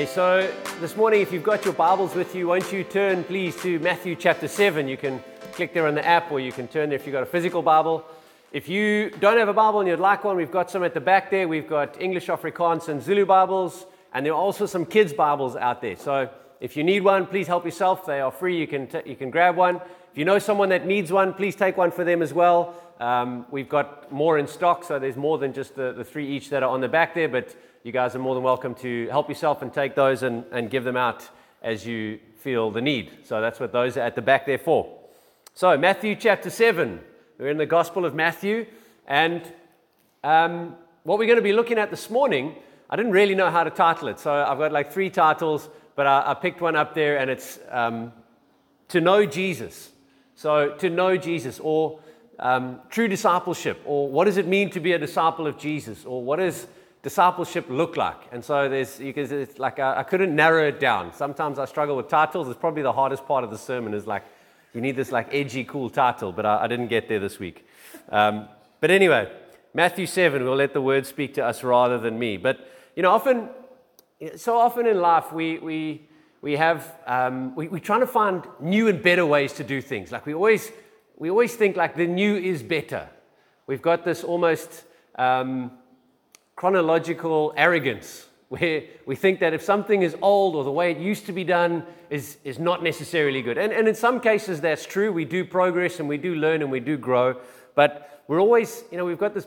Hey, so this morning, if you've got your Bibles with you, won't you turn please to Matthew chapter 7? You can click there on the app or you can turn there if you've got a physical Bible. If you don't have a Bible and you'd like one, we've got some at the back there. We've got English, Afrikaans, and Zulu Bibles, and there are also some kids' Bibles out there. So if you need one, please help yourself. They are free. You can, t- you can grab one. If you know someone that needs one, please take one for them as well. Um, we've got more in stock, so there's more than just the, the three each that are on the back there, but you guys are more than welcome to help yourself and take those and, and give them out as you feel the need. So that's what those are at the back there for. So, Matthew chapter 7. We're in the Gospel of Matthew. And um, what we're going to be looking at this morning, I didn't really know how to title it. So, I've got like three titles, but I, I picked one up there, and it's um, To Know Jesus. So, to know Jesus, or um, true discipleship, or what does it mean to be a disciple of Jesus, or what is discipleship look like? And so there's, you can, it's like I, I couldn't narrow it down. Sometimes I struggle with titles. It's probably the hardest part of the sermon is like, you need this like edgy, cool title, but I, I didn't get there this week. Um, but anyway, Matthew 7, we'll let the word speak to us rather than me. But, you know, often, so often in life, we, we, we have, um, we, we're trying to find new and better ways to do things. Like we always, we always think like the new is better. We've got this almost, um, chronological arrogance where we think that if something is old or the way it used to be done is, is not necessarily good. And, and in some cases, that's true. We do progress and we do learn and we do grow. But we're always, you know, we've got this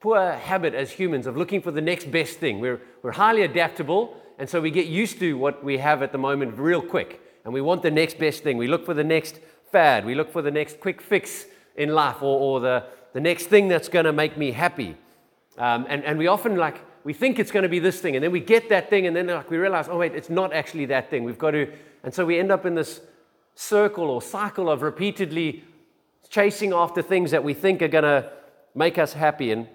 poor habit as humans of looking for the next best thing. We're, we're highly adaptable, and so we get used to what we have at the moment real quick. And we want the next best thing. We look for the next fad. We look for the next quick fix in life or, or the, the next thing that's going to make me happy. Um, and, and we often like, we think it's going to be this thing, and then we get that thing, and then like we realize, oh wait, it's not actually that thing. We've got to, and so we end up in this circle or cycle of repeatedly chasing after things that we think are going to make us happy, and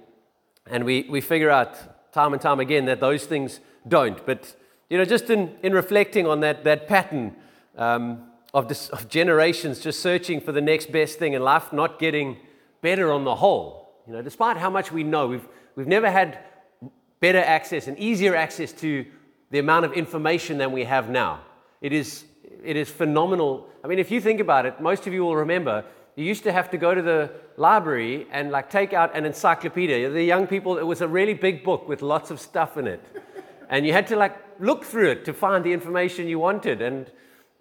and we we figure out time and time again that those things don't. But you know, just in in reflecting on that that pattern. Um, of, this, of generations just searching for the next best thing in life, not getting better on the whole. You know, despite how much we know, we've We've never had better access and easier access to the amount of information than we have now. It is, it is phenomenal. I mean, if you think about it, most of you will remember you used to have to go to the library and like take out an encyclopedia. The young people, it was a really big book with lots of stuff in it. And you had to like look through it to find the information you wanted. And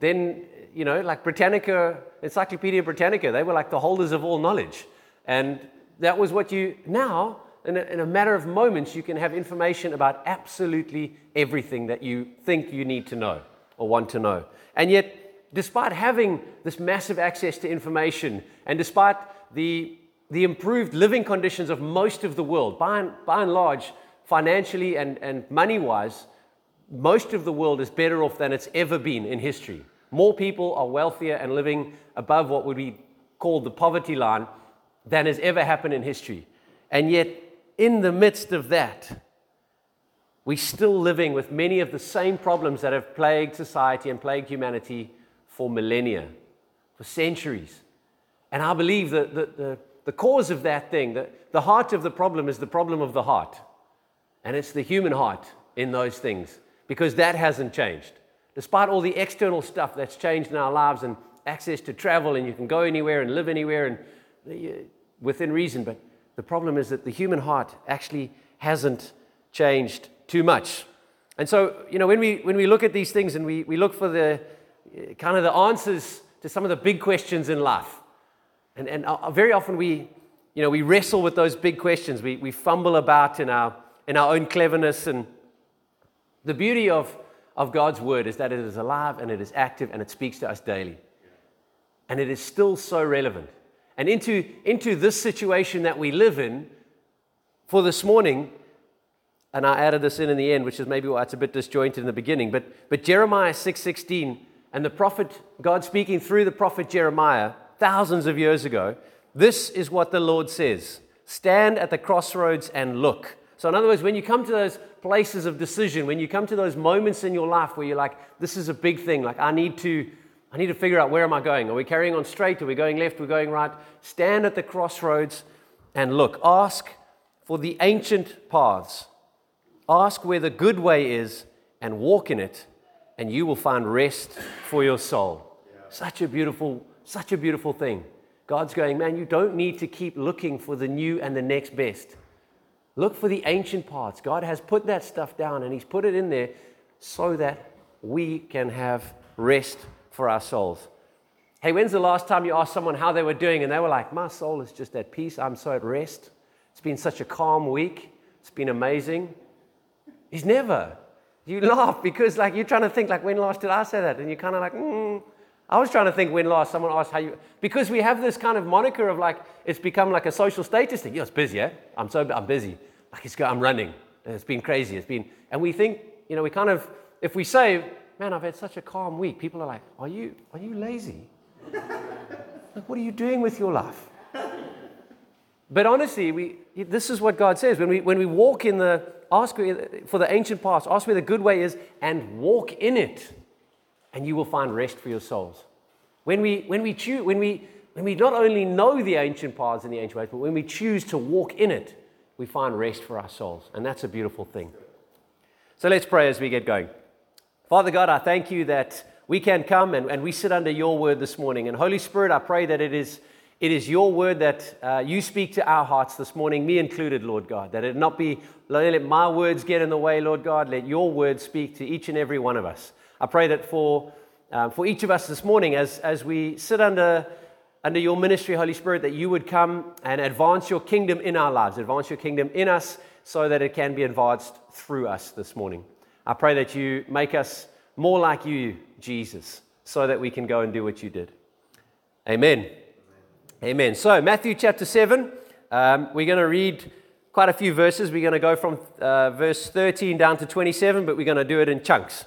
then, you know, like Britannica, Encyclopedia Britannica, they were like the holders of all knowledge. And that was what you, now, in a, in a, matter of moments, you can have information about absolutely everything that you think you need to know or want to know. And yet, despite having this massive access to information, and despite the, the improved living conditions of most of the world, by and, by and large, financially and, and money wise, most of the world is better off than it's ever been in history. More people are wealthier and living above what would be called the poverty line than has ever happened in history. And yet, in the midst of that, we're still living with many of the same problems that have plagued society and plagued humanity for millennia, for centuries. And I believe that the, the, the cause of that thing, that the heart of the problem is the problem of the heart. And it's the human heart in those things, because that hasn't changed. Despite all the external stuff that's changed in our lives and access to travel, and you can go anywhere and live anywhere and uh, within reason, but the problem is that the human heart actually hasn't changed too much. And so, you know, when we, when we look at these things and we, we look for the kind of the answers to some of the big questions in life, and, and uh, very often we, you know, we wrestle with those big questions. We, we fumble about in our, in our own cleverness. And the beauty of, of God's word is that it is alive and it is active and it speaks to us daily. And it is still so relevant and into, into this situation that we live in for this morning. And I added this in in the end, which is maybe why it's a bit disjointed in the beginning. But, but Jeremiah 6.16 and the prophet, God speaking through the prophet Jeremiah thousands of years ago, this is what the Lord says. Stand at the crossroads and look. So, in other words, when you come to those places of decision, when you come to those moments in your life where you're like, this is a big thing, like I need to I need to figure out where am I going? Are we carrying on straight? Are we going left? Are we going right? Stand at the crossroads and look. Ask for the ancient paths. Ask where the good way is and walk in it, and you will find rest for your soul. Such a beautiful, such a beautiful thing. God's going, man, you don't need to keep looking for the new and the next best. Look for the ancient parts. God has put that stuff down and He's put it in there so that we can have rest for our souls. Hey, when's the last time you asked someone how they were doing and they were like, My soul is just at peace. I'm so at rest. It's been such a calm week. It's been amazing. He's never. You laugh because, like, you're trying to think, like, when last did I say that? And you're kind of like, mm. I was trying to think when last someone asked how you, because we have this kind of moniker of like, it's become like a social status thing. Yeah, it's busy, eh? I'm so, I'm busy. Like, it's, I'm running. It's been crazy. It's been, and we think, you know, we kind of, if we say, man, I've had such a calm week, people are like, are you, are you lazy? like, what are you doing with your life? But honestly, we, this is what God says. When we, when we walk in the, ask for the ancient past, ask where the good way is, and walk in it, and you will find rest for your souls. When we, when we, choose, when we, when we not only know the ancient paths and the ancient ways, but when we choose to walk in it, we find rest for our souls. And that's a beautiful thing. So let's pray as we get going. Father God, I thank you that we can come and, and we sit under your word this morning. And Holy Spirit, I pray that it is, it is your word that uh, you speak to our hearts this morning, me included, Lord God. That it not be, let my words get in the way, Lord God. Let your word speak to each and every one of us. I pray that for, uh, for each of us this morning, as, as we sit under, under your ministry, Holy Spirit, that you would come and advance your kingdom in our lives, advance your kingdom in us so that it can be advanced through us this morning. I pray that you make us more like you, Jesus, so that we can go and do what you did. Amen. Amen. So, Matthew chapter 7, um, we're going to read quite a few verses. We're going to go from uh, verse 13 down to 27, but we're going to do it in chunks.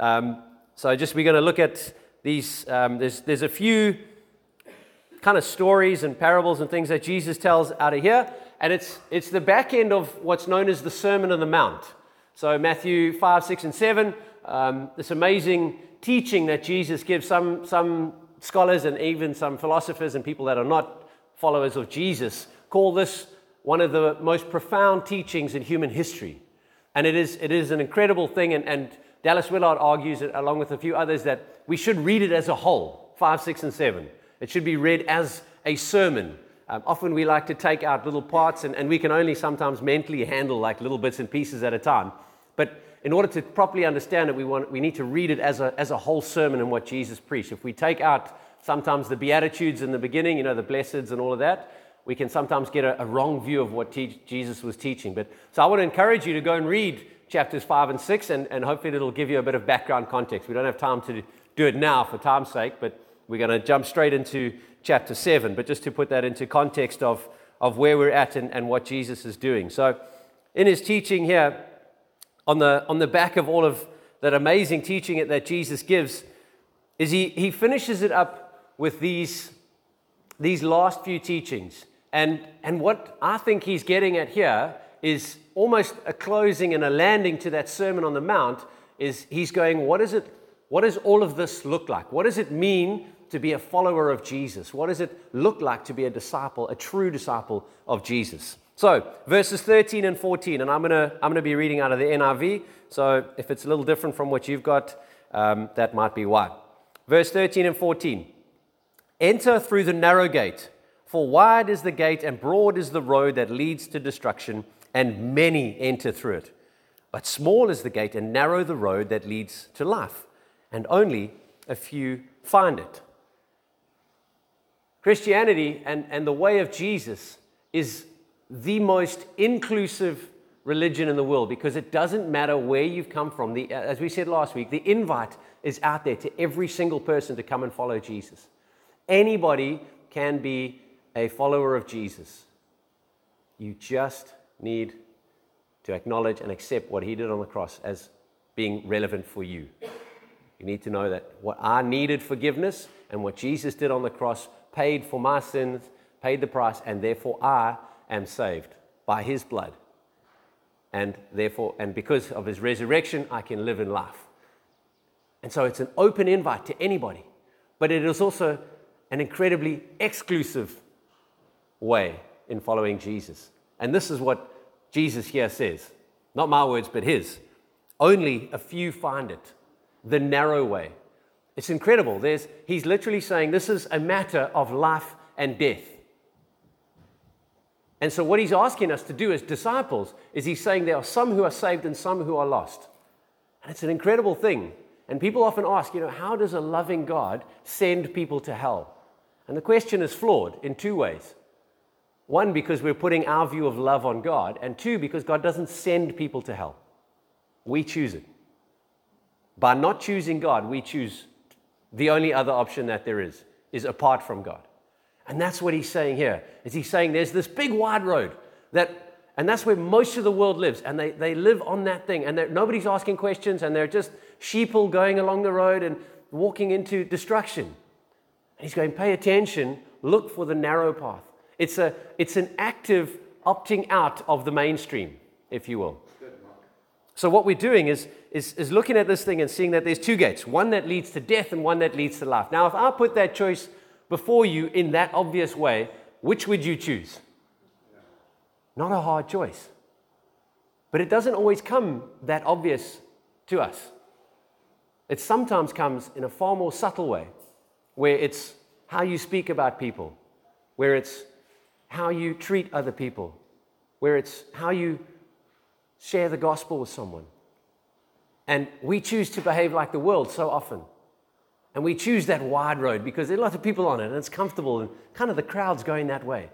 Um, so, just we're going to look at these. Um, there's, there's a few kind of stories and parables and things that Jesus tells out of here, and it's, it's the back end of what's known as the Sermon on the Mount. So, Matthew 5, 6, and 7 um, this amazing teaching that Jesus gives. Some, some scholars and even some philosophers and people that are not followers of Jesus call this one of the most profound teachings in human history. And it is, it is an incredible thing. And, and Dallas Willard argues, along with a few others, that we should read it as a whole 5, 6, and 7. It should be read as a sermon. Um, often we like to take out little parts, and, and we can only sometimes mentally handle like little bits and pieces at a time. But in order to properly understand it, we, want, we need to read it as a, as a whole sermon and what Jesus preached. If we take out sometimes the Beatitudes in the beginning, you know, the blesseds and all of that, we can sometimes get a, a wrong view of what Jesus was teaching. But so I want to encourage you to go and read chapters 5 and 6, and, and hopefully it'll give you a bit of background context. We don't have time to do it now for time's sake, but we're going to jump straight into chapter 7. But just to put that into context of, of where we're at and, and what Jesus is doing. So in his teaching here, on the, on the back of all of that amazing teaching that Jesus gives is he, he finishes it up with these, these last few teachings. And, and what I think he's getting at here is almost a closing and a landing to that Sermon on the Mount is he's going, what, is it, what does all of this look like? What does it mean to be a follower of Jesus? What does it look like to be a disciple, a true disciple of Jesus? So, verses 13 and 14, and I'm going to I'm to be reading out of the NIV. So, if it's a little different from what you've got, um, that might be why. Verse 13 and 14 Enter through the narrow gate, for wide is the gate and broad is the road that leads to destruction, and many enter through it. But small is the gate and narrow the road that leads to life, and only a few find it. Christianity and, and the way of Jesus is the most inclusive religion in the world because it doesn't matter where you've come from. The, as we said last week, the invite is out there to every single person to come and follow Jesus. Anybody can be a follower of Jesus. You just need to acknowledge and accept what he did on the cross as being relevant for you. You need to know that what I needed forgiveness and what Jesus did on the cross paid for my sins, paid the price, and therefore I am saved by his blood. And therefore, and because of his resurrection, I can live in life. And so it's an open invite to anybody, but it is also an incredibly exclusive way in following Jesus. And this is what Jesus here says. Not my words, but his. Only a few find it, the narrow way. It's incredible. There's, he's literally saying this is a matter of life and death. And so, what he's asking us to do as disciples is he's saying there are some who are saved and some who are lost. And it's an incredible thing. And people often ask, you know, how does a loving God send people to hell? And the question is flawed in two ways. One, because we're putting our view of love on God, and two, because God doesn't send people to hell. We choose it. By not choosing God, we choose the only other option that there is, is apart from God. And that's what he's saying here. Is he's saying there's this big wide road that, and that's where most of the world lives, and they, they live on that thing, and nobody's asking questions, and they're just sheeple going along the road and walking into destruction. And he's going, pay attention, look for the narrow path. It's, a, it's an active opting out of the mainstream, if you will. So, what we're doing is, is, is looking at this thing and seeing that there's two gates one that leads to death and one that leads to life. Now, if I put that choice before you in that obvious way, which would you choose? Not a hard choice. But it doesn't always come that obvious to us. It sometimes comes in a far more subtle way, where it's how you speak about people, where it's how you treat other people, where it's how you share the gospel with someone. And we choose to behave like the world so often. And we choose that wide road because there are lots of people on it and it's comfortable and kind of the crowd's going that way.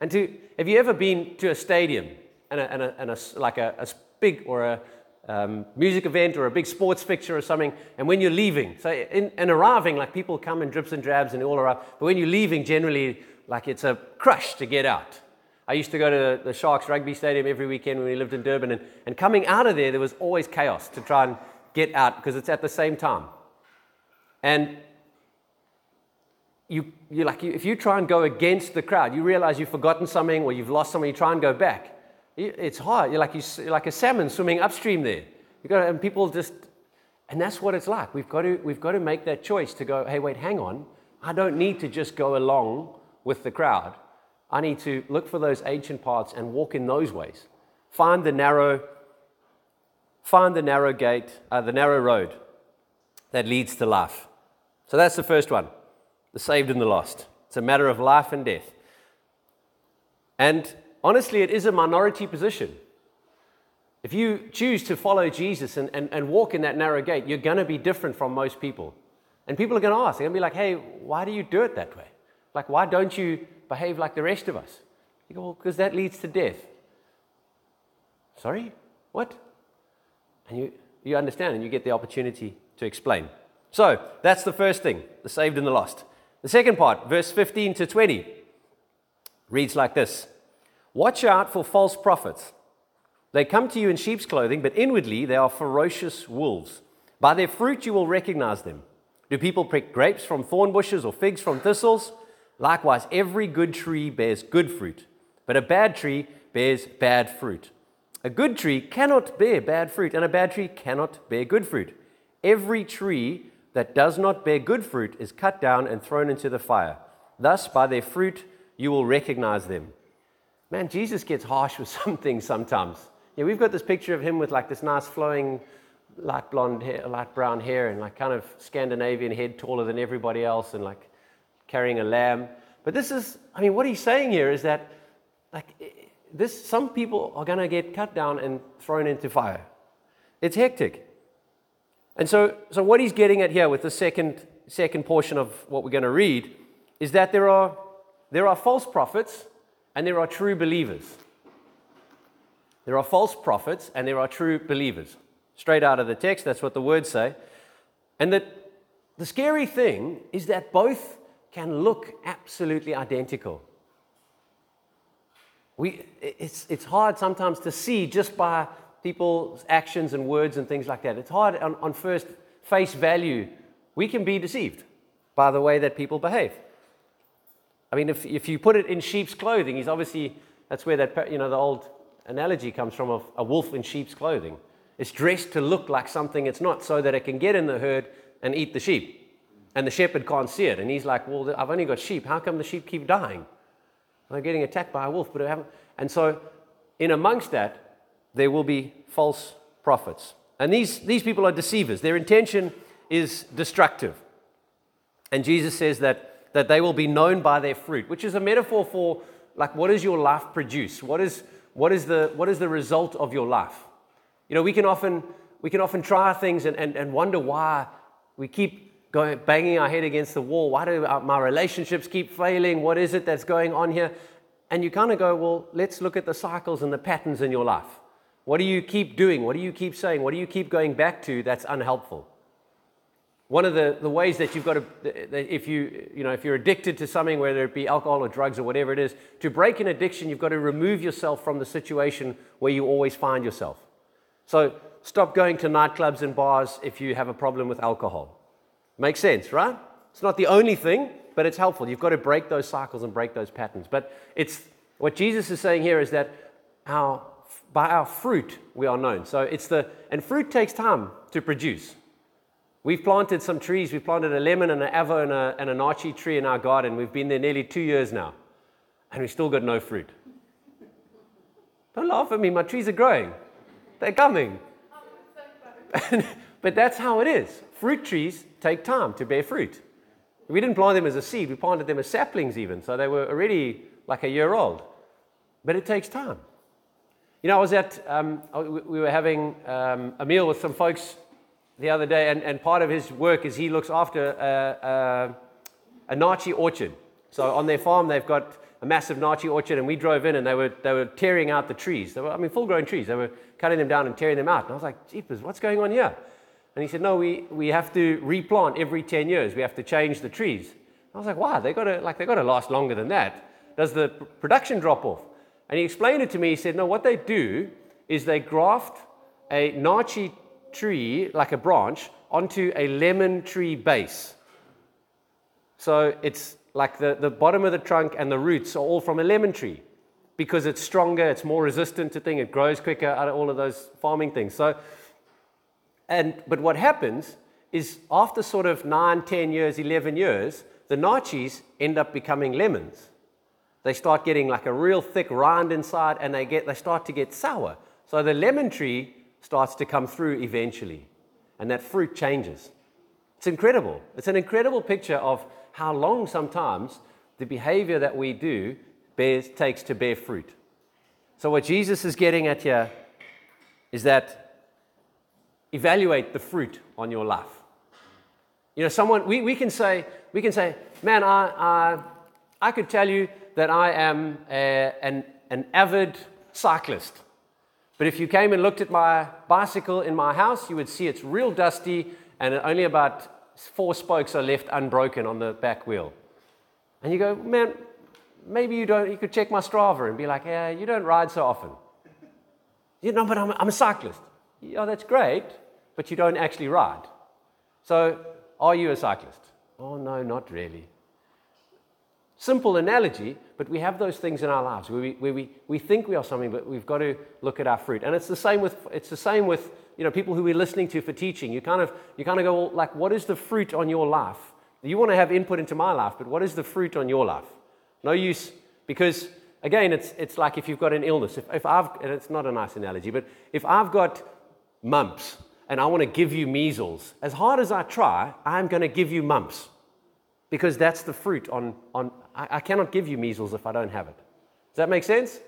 And to, have you ever been to a stadium and, a, and, a, and a, like a, a big or a um, music event or a big sports fixture or something, and when you're leaving, so in, in arriving, like people come in drips and drabs and all around, but when you're leaving, generally, like it's a crush to get out. I used to go to the Sharks rugby stadium every weekend when we lived in Durban, and, and coming out of there, there was always chaos to try and get out because it's at the same time. And you, you like, if you try and go against the crowd, you realize you've forgotten something or you've lost something, you try and go back. It's hard. You're like, you're like a salmon swimming upstream there. You got and people just, and that's what it's like. We've got, to, we've got to make that choice to go, hey, wait, hang on. I don't need to just go along with the crowd. I need to look for those ancient paths and walk in those ways. Find the narrow, find the narrow gate, uh, the narrow road that leads to life. So that's the first one the saved and the lost. It's a matter of life and death. And honestly, it is a minority position. If you choose to follow Jesus and, and, and walk in that narrow gate, you're going to be different from most people. And people are going to ask, they're going to be like, hey, why do you do it that way? Like, why don't you behave like the rest of us? You go, well, because that leads to death. Sorry? What? And you, you understand and you get the opportunity to explain. So that's the first thing the saved and the lost. The second part, verse 15 to 20, reads like this Watch out for false prophets. They come to you in sheep's clothing, but inwardly they are ferocious wolves. By their fruit you will recognize them. Do people pick grapes from thorn bushes or figs from thistles? Likewise, every good tree bears good fruit, but a bad tree bears bad fruit. A good tree cannot bear bad fruit, and a bad tree cannot bear good fruit. Every tree that does not bear good fruit is cut down and thrown into the fire. Thus, by their fruit, you will recognize them. Man, Jesus gets harsh with some things sometimes. Yeah, we've got this picture of him with like this nice flowing light blonde hair, light brown hair, and like kind of Scandinavian head, taller than everybody else, and like carrying a lamb. But this is, I mean, what he's saying here is that like this, some people are going to get cut down and thrown into fire. It's hectic. And so, so what he's getting at here with the second, second portion of what we're going to read is that there are, there are false prophets and there are true believers. There are false prophets and there are true believers. Straight out of the text, that's what the words say. And that the scary thing is that both can look absolutely identical. We, it's, it's hard sometimes to see just by people's actions and words and things like that. It's hard on, on first face value. We can be deceived by the way that people behave. I mean, if, if you put it in sheep's clothing, he's obviously, that's where that, you know, the old analogy comes from of a wolf in sheep's clothing. It's dressed to look like something it's not so that it can get in the herd and eat the sheep. And the shepherd can't see it. And he's like, well, I've only got sheep. How come the sheep keep dying? They're getting attacked by a wolf, but I haven't. And so, in amongst that, there will be false prophets. And these, these people are deceivers. Their intention is destructive. And Jesus says that, that they will be known by their fruit, which is a metaphor for like what does your life produce? What is, what is, the, what is the result of your life? You know, we can often, we can often try things and, and, and wonder why we keep going, banging our head against the wall. Why do our, my relationships keep failing? What is it that's going on here? And you kind of go, well, let's look at the cycles and the patterns in your life. What do you keep doing? What do you keep saying? What do you keep going back to that's unhelpful? One of the, the ways that you've got to, if, you, you know, if you're addicted to something, whether it be alcohol or drugs or whatever it is, to break an addiction, you've got to remove yourself from the situation where you always find yourself. So stop going to nightclubs and bars if you have a problem with alcohol. Makes sense, right? It's not the only thing, but it's helpful. You've got to break those cycles and break those patterns. But it's what Jesus is saying here is that our by our fruit we are known. So it's the, and fruit takes time to produce. We've planted some trees. We've planted a lemon and an avo and a, and a naartjie tree in our garden. We've been there nearly two years now, and we've still got no fruit. Don't laugh at me. My trees are growing. They're coming. but that's how it is. Fruit trees take time to bear fruit. We didn't plant them as a seed. We planted them as saplings even. So they were already like a year old. But it takes time. You know, I was at, um, we were having um, a meal with some folks the other day, and, and part of his work is he looks after a, a, a orchard. So on their farm, they've got a massive naartjie orchard, and we drove in and they were, they were tearing out the trees. They were, I mean, full grown trees. They were cutting them down and tearing them out. And I was like, Jeepers, what's going on here? And he said, No, we, we have to replant every 10 years. We have to change the trees. I was like, Wow, they got to, like, they got to last longer than that. Does the production drop off? And he explained it to me. He said, No, what they do is they graft a naartjie tree, like a branch, onto a lemon tree base. So it's like the, the bottom of the trunk and the roots are all from a lemon tree because it's stronger, it's more resistant to things, it grows quicker out of all of those farming things. So, and, but what happens is after sort of 9, 10 years, 11 years, the naartjies end up becoming lemons they start getting like a real thick rind inside and they, get, they start to get sour. So the lemon tree starts to come through eventually, and that fruit changes. It's incredible. It's an incredible picture of how long sometimes the behavior that we do bears, takes to bear fruit. So, what Jesus is getting at here is that evaluate the fruit on your life. You know, someone, we, we, can, say, we can say, man, I, I, I could tell you that I am a, an, an avid cyclist. But if you came and looked at my bicycle in my house, you would see it's real dusty and only about four spokes are left unbroken on the back wheel. And you go, man, maybe you don't, you could check my Strava and be like, yeah, you don't ride so often. You know, but I'm, I'm a cyclist. Yeah, that's great, but you don't actually ride. So, are you a cyclist? Oh, no, not really. Simple analogy, but we have those things in our lives where we, where we, we think we are something, but we've got to look at our fruit. And it's the same with, it's the same with you know, people who we're listening to for teaching. You kind of, you kind of go, like, what is the fruit on your life? You want to have input into my life, but what is the fruit on your life? No use, because again, it's, it's like if you've got an illness. If, if I've, and it's not a nice analogy, but if I've got mumps and I want to give you measles, as hard as I try, I'm going to give you mumps because that's the fruit on, on I, I cannot give you measles if I don't have it. Does that make sense?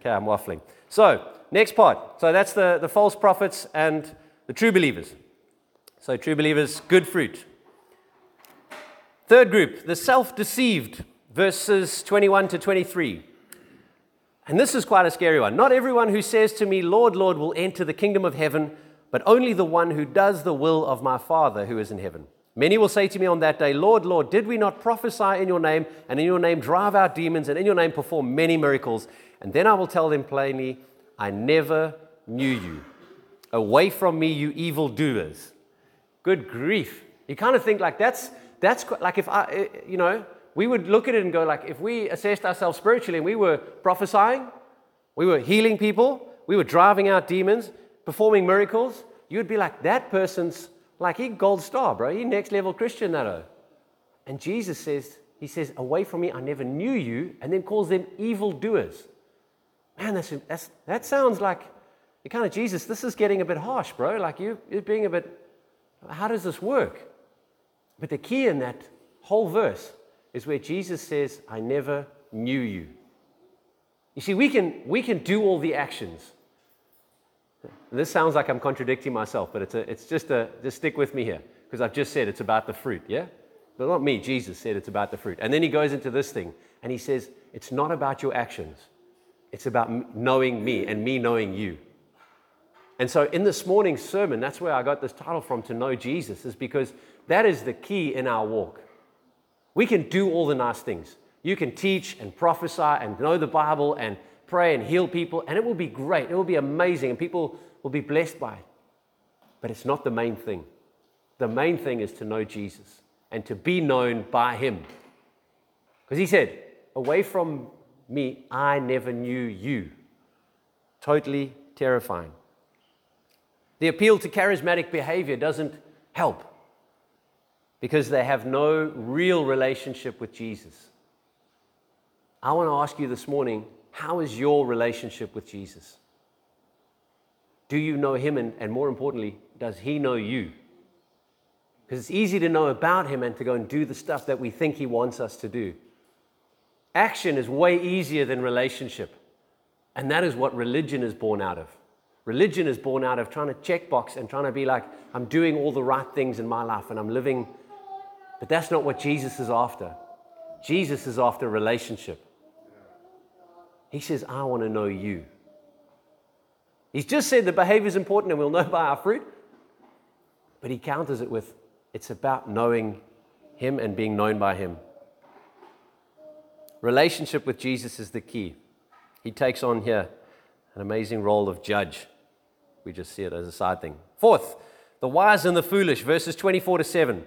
Okay, I'm waffling. So, next part. So, that's the, the false prophets and the true believers. So, true believers, good fruit. Third group, the self deceived, verses 21 to 23. And this is quite a scary one. Not everyone who says to me, Lord, Lord, will enter the kingdom of heaven, but only the one who does the will of my Father who is in heaven. Many will say to me on that day, Lord, Lord, did we not prophesy in your name, and in your name drive out demons, and in your name perform many miracles? And then I will tell them plainly, I never knew you. Away from me, you evildoers. Good grief. You kind of think like that's, that's like if I, eh, you know, we would look at it and go like, if we assessed ourselves spiritually and we were prophesying, we were healing people, we were driving out demons, performing miracles, you'd be like, that person's like he gold star, bro. He next level Christian that oh. And Jesus says, he says, away from me, I never knew you, and then calls them evil doers. Man, that's, that's, that sounds like you kind of, Jesus, this is getting a bit harsh, bro. Like you, you're being a bit, how does this work? But the key in that whole verse is where Jesus says, I never knew you. You see, we can, we can do all the actions. This sounds like I'm contradicting myself, but it's, a, it's just a, just stick with me here, because I've just said it's about the fruit, yeah? But not me, Jesus said it's about the fruit. And then he goes into this thing, and he says, it's not about your actions. It's about knowing me and me knowing you. And so in this morning's sermon, that's where I got this title from, To Know Jesus, is because that is the key in our walk. We can do all the nice things. You can teach and prophesy and know the Bible and pray and heal people, and it will be great. It will be amazing, and people will be blessed by it. But it's not the main thing. The main thing is to know Jesus and to be known by Him. Because He said, Away from me, I never knew you. Totally terrifying. The appeal to charismatic behavior doesn't help because they have no real relationship with Jesus. I want to ask you this morning how is your relationship with Jesus? Do you know him? And, and more importantly, does he know you? Because it's easy to know about him and to go and do the stuff that we think he wants us to do. Action is way easier than relationship. And that is what religion is born out of. Religion is born out of trying to check box and trying to be like, I'm doing all the right things in my life and I'm living. But that's not what Jesus is after. Jesus is after relationship. He says, I want to know you. He's just said the behavior is important and we'll know by our fruit. But he counters it with, it's about knowing him and being known by him. Relationship with Jesus is the key. He takes on here an amazing role of judge. We just see it as a side thing. Fourth, the wise and the foolish, verses 24 to 7.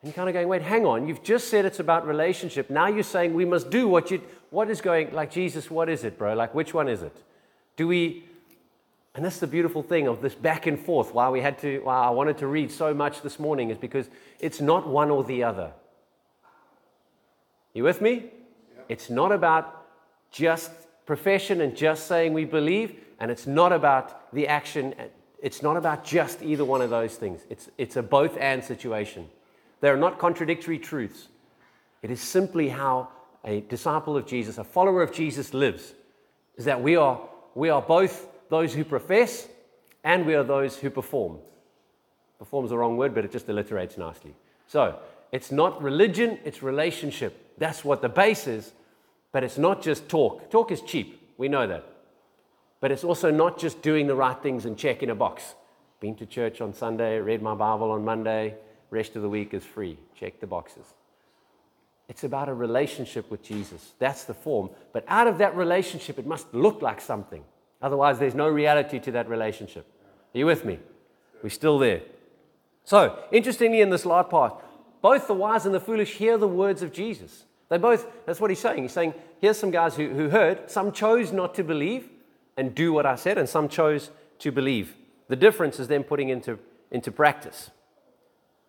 And you're kind of going, wait, hang on. You've just said it's about relationship. Now you're saying we must do what you, what is going, like Jesus, what is it, bro? Like, which one is it? Do we, and that's the beautiful thing of this back and forth. Why we had to, why I wanted to read so much this morning is because it's not one or the other. You with me? Yeah. It's not about just profession and just saying we believe, and it's not about the action. It's not about just either one of those things. It's, it's a both and situation. They are not contradictory truths. It is simply how a disciple of Jesus, a follower of Jesus lives, is that we are, we are both those who profess and we are those who perform. Perform is the wrong word, but it just alliterates nicely. So it's not religion, it's relationship. That's what the base is, but it's not just talk. Talk is cheap, we know that. But it's also not just doing the right things and checking a box. Been to church on Sunday, read my Bible on Monday, Rest of the week is free. Check the boxes. It's about a relationship with Jesus. That's the form. But out of that relationship, it must look like something. Otherwise, there's no reality to that relationship. Are you with me? We're still there. So, interestingly, in this last part, both the wise and the foolish hear the words of Jesus. They both, that's what he's saying. He's saying, here's some guys who, who heard, some chose not to believe and do what I said, and some chose to believe. The difference is them putting into, into practice.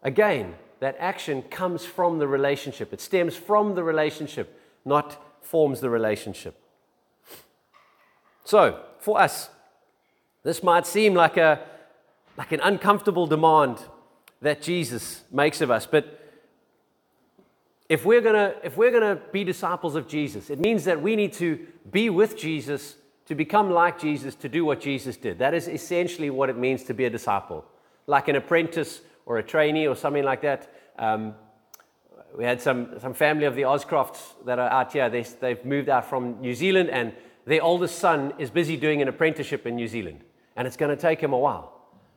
Again, that action comes from the relationship. It stems from the relationship, not forms the relationship. So, for us, this might seem like, a, like an uncomfortable demand that Jesus makes of us, but if we're gonna if we're gonna be disciples of Jesus, it means that we need to be with Jesus to become like Jesus, to do what Jesus did. That is essentially what it means to be a disciple. Like an apprentice or a trainee or something like that. Um, we had some, some family of the Oscrofts that are out here. They, they've moved out from New Zealand, and their oldest son is busy doing an apprenticeship in New Zealand. And it's going to take him a while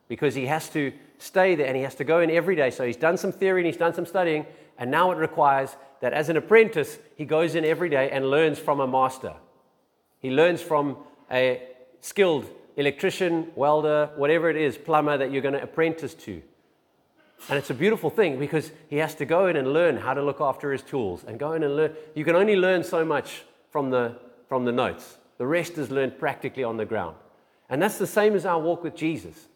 because he has to stay there and he has to go in every day. So he's done some theory and he's done some studying, and now it requires that as an apprentice, he goes in every day and learns from a master. He learns from a skilled electrician, welder, whatever it is, plumber that you're going to apprentice to. And it's a beautiful thing because he has to go in and learn how to look after his tools and go in and learn. You can only learn so much from the, from the notes. The rest is learned practically on the ground. And that's the same as our walk with Jesus.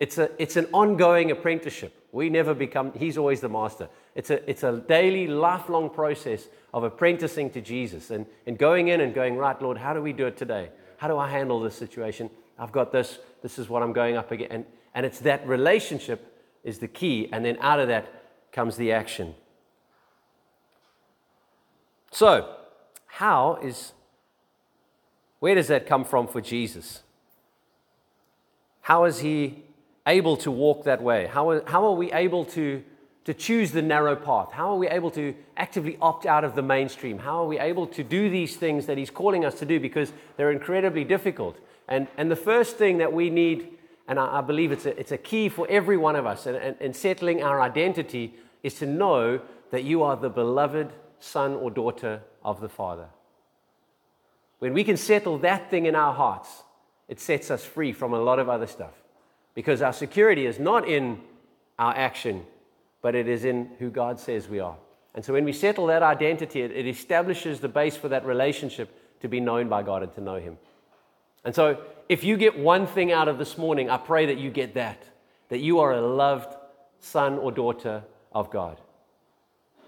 It's, a, it's an ongoing apprenticeship. We never become, he's always the master. It's a, it's a daily, lifelong process of apprenticing to Jesus and, and going in and going, right, Lord, how do we do it today? How do I handle this situation? I've got this. This is what I'm going up against. And, and it's that relationship is the key. And then out of that comes the action. So, how is, where does that come from for Jesus? How is he able to walk that way? How how are we able to, to choose the narrow path? How are we able to actively opt out of the mainstream? How are we able to do these things that he's calling us to do because they're incredibly difficult? And, and the first thing that we need and I, I believe it's a, it's a key for every one of us in settling our identity is to know that you are the beloved son or daughter of the Father. When we can settle that thing in our hearts, it sets us free from a lot of other stuff. Because our security is not in our action, but it is in who God says we are. And so when we settle that identity, it, it establishes the base for that relationship to be known by God and to know Him. And so if you get one thing out of this morning, I pray that you get that that you are a loved son or daughter of God.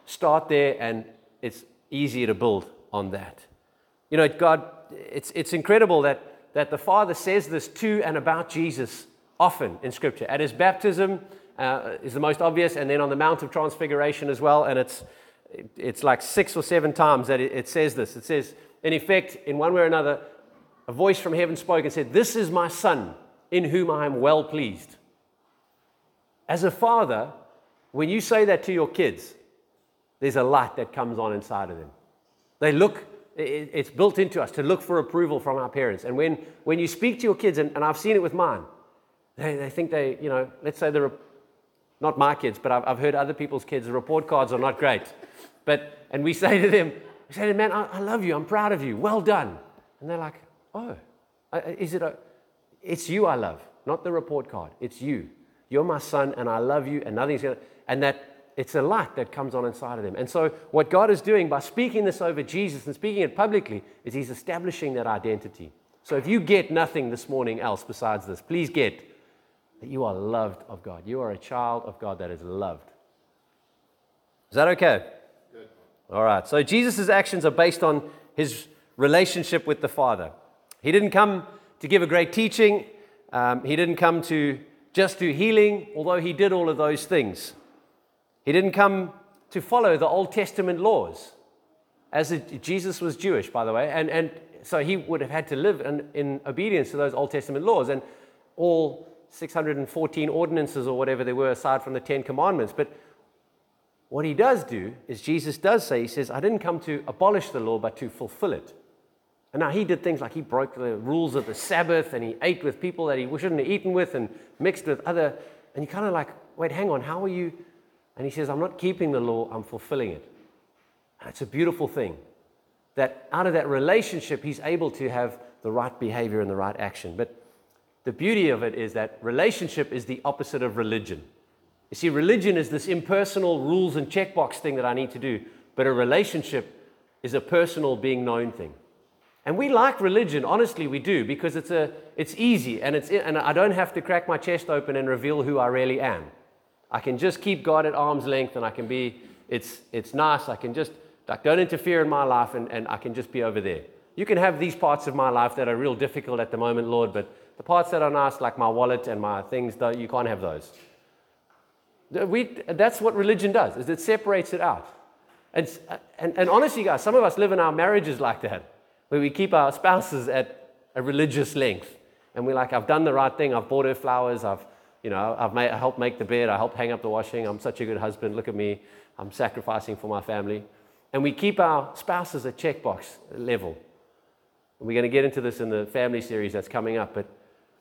Start there, and it's easier to build on that. You know, God, it's, it's incredible that, that the Father says this to and about Jesus often in Scripture. At his baptism uh, is the most obvious, and then on the Mount of Transfiguration as well. And it's, it's like six or seven times that it, it says this. It says, in effect, in one way or another, a voice from heaven spoke and said, This is my son in whom I am well pleased. As a father, when you say that to your kids, there's a light that comes on inside of them. They look, it's built into us to look for approval from our parents. And when, when you speak to your kids, and, and I've seen it with mine, they, they think they, you know, let's say they're not my kids, but I've, I've heard other people's kids, the report cards are not great. But, and we say to them, we say to them, man, I, I love you, I'm proud of you, well done. And they're like, Oh, is it a, it's you I love, not the report card. It's you. You're my son and I love you and nothing's going to, and that it's a light that comes on inside of them. And so what God is doing by speaking this over Jesus and speaking it publicly is he's establishing that identity. So if you get nothing this morning else besides this, please get that you are loved of God. You are a child of God that is loved. Is that okay? Good. All right. So Jesus' actions are based on his relationship with the Father. He didn't come to give a great teaching. Um, he didn't come to just do healing, although he did all of those things. He didn't come to follow the Old Testament laws, as Jesus was Jewish, by the way, and, and so he would have had to live in, in obedience to those Old Testament laws and all 614 ordinances or whatever they were aside from the Ten Commandments. But what he does do is Jesus does say, He says, I didn't come to abolish the law, but to fulfill it. And now he did things like he broke the rules of the Sabbath and he ate with people that he shouldn't have eaten with and mixed with other. And you're kind of like, wait, hang on, how are you? And he says, I'm not keeping the law, I'm fulfilling it. And it's a beautiful thing that out of that relationship, he's able to have the right behavior and the right action. But the beauty of it is that relationship is the opposite of religion. You see, religion is this impersonal rules and checkbox thing that I need to do, but a relationship is a personal being known thing. And we like religion, honestly, we do, because it's, a, it's easy and, it's, and I don't have to crack my chest open and reveal who I really am. I can just keep God at arm's length and I can be, it's, it's nice. I can just, like, don't interfere in my life and, and I can just be over there. You can have these parts of my life that are real difficult at the moment, Lord, but the parts that are nice, like my wallet and my things, you can't have those. We, that's what religion does, is it separates it out. And, and, and honestly, guys, some of us live in our marriages like that where we keep our spouses at a religious length. And we're like, I've done the right thing. I've bought her flowers. I've, you know, I've made, I helped make the bed. I helped hang up the washing. I'm such a good husband. Look at me. I'm sacrificing for my family. And we keep our spouses at checkbox level. And we're going to get into this in the family series that's coming up. But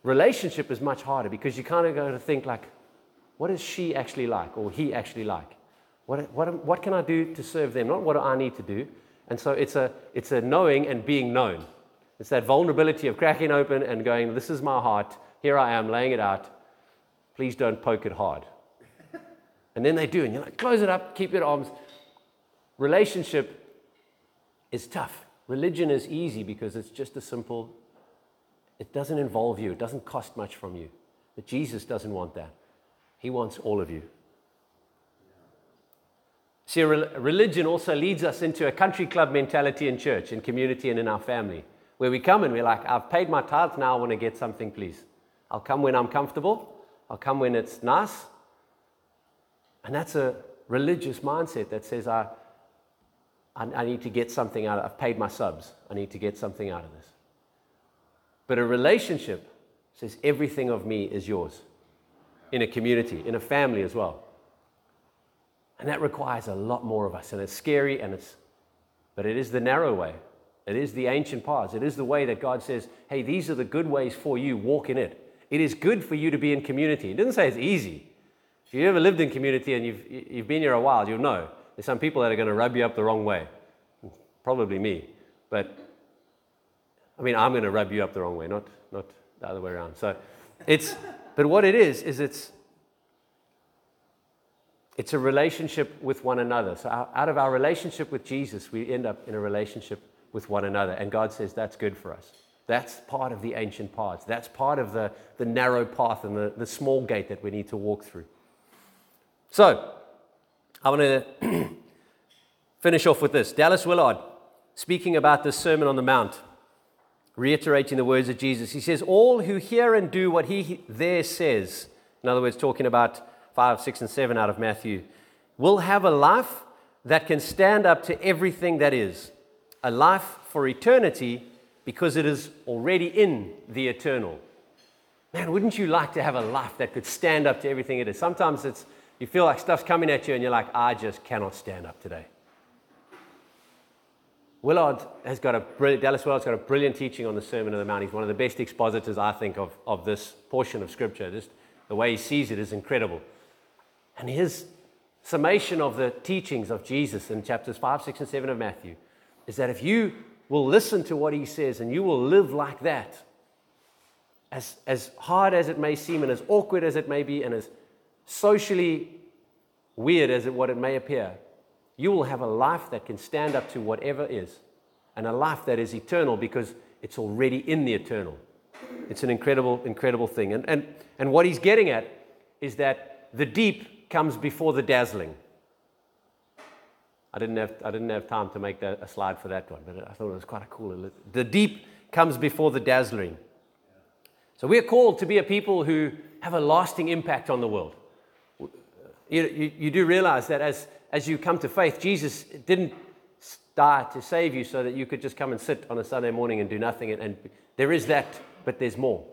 relationship is much harder because you kind of go to think like, what is she actually like or he actually like? What, what, what can I do to serve them? Not what do I need to do, and so it's a, it's a knowing and being known. It's that vulnerability of cracking open and going, This is my heart. Here I am laying it out. Please don't poke it hard. And then they do, and you're like, Close it up, keep your arms. Relationship is tough. Religion is easy because it's just a simple, it doesn't involve you, it doesn't cost much from you. But Jesus doesn't want that. He wants all of you. See, religion also leads us into a country club mentality in church, in community, and in our family, where we come and we're like, I've paid my tithe, now I want to get something, please. I'll come when I'm comfortable, I'll come when it's nice. And that's a religious mindset that says, I, I, I need to get something out of I've paid my subs, I need to get something out of this. But a relationship says, everything of me is yours in a community, in a family as well. And that requires a lot more of us. And it's scary, and it's, but it is the narrow way. It is the ancient paths. It is the way that God says, hey, these are the good ways for you. Walk in it. It is good for you to be in community. It doesn't say it's easy. If you've ever lived in community and you've, you've been here a while, you'll know there's some people that are going to rub you up the wrong way. Probably me. But, I mean, I'm going to rub you up the wrong way, not, not the other way around. So it's, but what it is, is it's, it's a relationship with one another. So, out of our relationship with Jesus, we end up in a relationship with one another. And God says that's good for us. That's part of the ancient paths. That's part of the, the narrow path and the, the small gate that we need to walk through. So, I want to finish off with this. Dallas Willard, speaking about the Sermon on the Mount, reiterating the words of Jesus, he says, All who hear and do what he there says, in other words, talking about 5, 6, and 7 out of Matthew, will have a life that can stand up to everything that is, a life for eternity because it is already in the eternal. Man, wouldn't you like to have a life that could stand up to everything it is? Sometimes it's, you feel like stuff's coming at you and you're like, I just cannot stand up today. Willard has got a brilliant, Dallas Willard's got a brilliant teaching on the Sermon on the Mount. He's one of the best expositors, I think, of, of this portion of Scripture. Just the way he sees it is incredible. And his summation of the teachings of Jesus in chapters 5, 6, and 7 of Matthew is that if you will listen to what he says and you will live like that, as, as hard as it may seem and as awkward as it may be and as socially weird as it, what it may appear, you will have a life that can stand up to whatever is and a life that is eternal because it's already in the eternal. It's an incredible, incredible thing. And, and, and what he's getting at is that the deep comes before the dazzling. I didn't have, I didn't have time to make that, a slide for that one, but I thought it was quite a cool. The deep comes before the dazzling. So we are called to be a people who have a lasting impact on the world. You, you, you do realize that as, as you come to faith, Jesus didn't die to save you so that you could just come and sit on a Sunday morning and do nothing. And, and there is that, but there's more.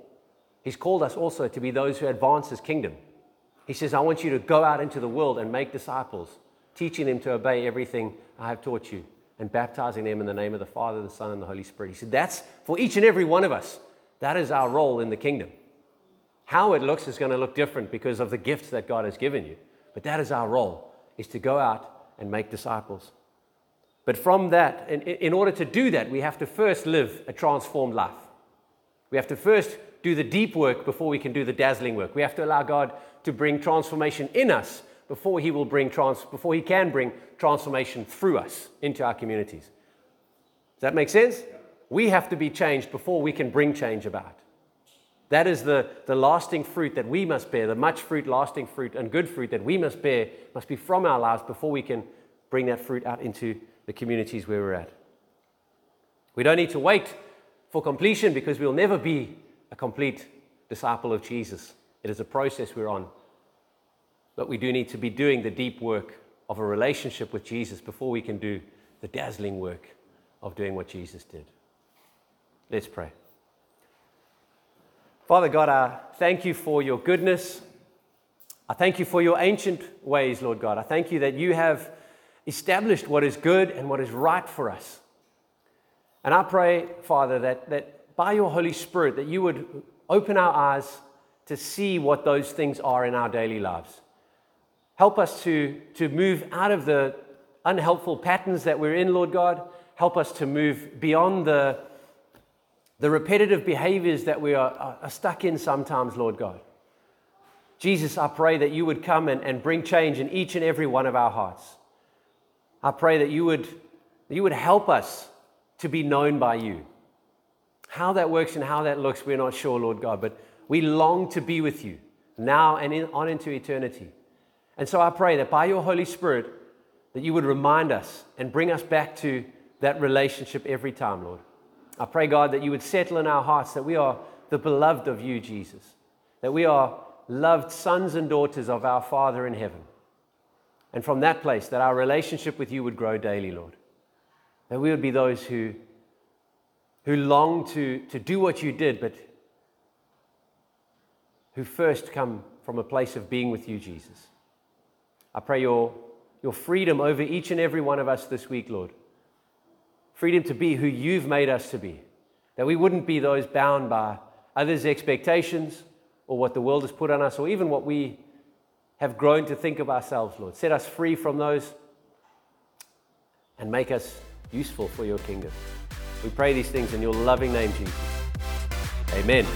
He's called us also to be those who advance his kingdom. He says, I want you to go out into the world and make disciples, teaching them to obey everything I have taught you and baptizing them in the name of the Father, the Son, and the Holy Spirit. He said, That's for each and every one of us. That is our role in the kingdom. How it looks is going to look different because of the gifts that God has given you. But that is our role, is to go out and make disciples. But from that, in, in order to do that, we have to first live a transformed life. We have to first do the deep work before we can do the dazzling work. We have to allow God to bring transformation in us before he will bring trans- before he can bring transformation through us into our communities. Does that make sense? We have to be changed before we can bring change about. That is the, the lasting fruit that we must bear, the much fruit, lasting fruit, and good fruit that we must bear must be from our lives before we can bring that fruit out into the communities where we're at. We don't need to wait for completion because we'll never be a complete disciple of Jesus. It is a process we're on. But we do need to be doing the deep work of a relationship with Jesus before we can do the dazzling work of doing what Jesus did. Let's pray. Father God, I thank you for your goodness. I thank you for your ancient ways, Lord God. I thank you that you have established what is good and what is right for us. And I pray, Father, that, that by your Holy Spirit, that you would open our eyes to see what those things are in our daily lives. Help us to, to move out of the unhelpful patterns that we're in, Lord God. Help us to move beyond the, the repetitive behaviors that we are, are stuck in sometimes, Lord God. Jesus, I pray that you would come and, and bring change in each and every one of our hearts. I pray that you would, that you would help us to be known by you. How that works and how that looks, we're not sure, Lord God, but we long to be with you now and in, on into eternity. And so I pray that by your Holy Spirit, that you would remind us and bring us back to that relationship every time, Lord. I pray, God, that you would settle in our hearts that we are the beloved of you, Jesus, that we are loved sons and daughters of our Father in heaven. And from that place, that our relationship with you would grow daily, Lord. That we would be those who, who long to, to do what you did, but who first come from a place of being with you, Jesus. I pray your, your freedom over each and every one of us this week, Lord. Freedom to be who you've made us to be. That we wouldn't be those bound by others' expectations or what the world has put on us or even what we have grown to think of ourselves, Lord. Set us free from those and make us useful for your kingdom. We pray these things in your loving name, Jesus. Amen.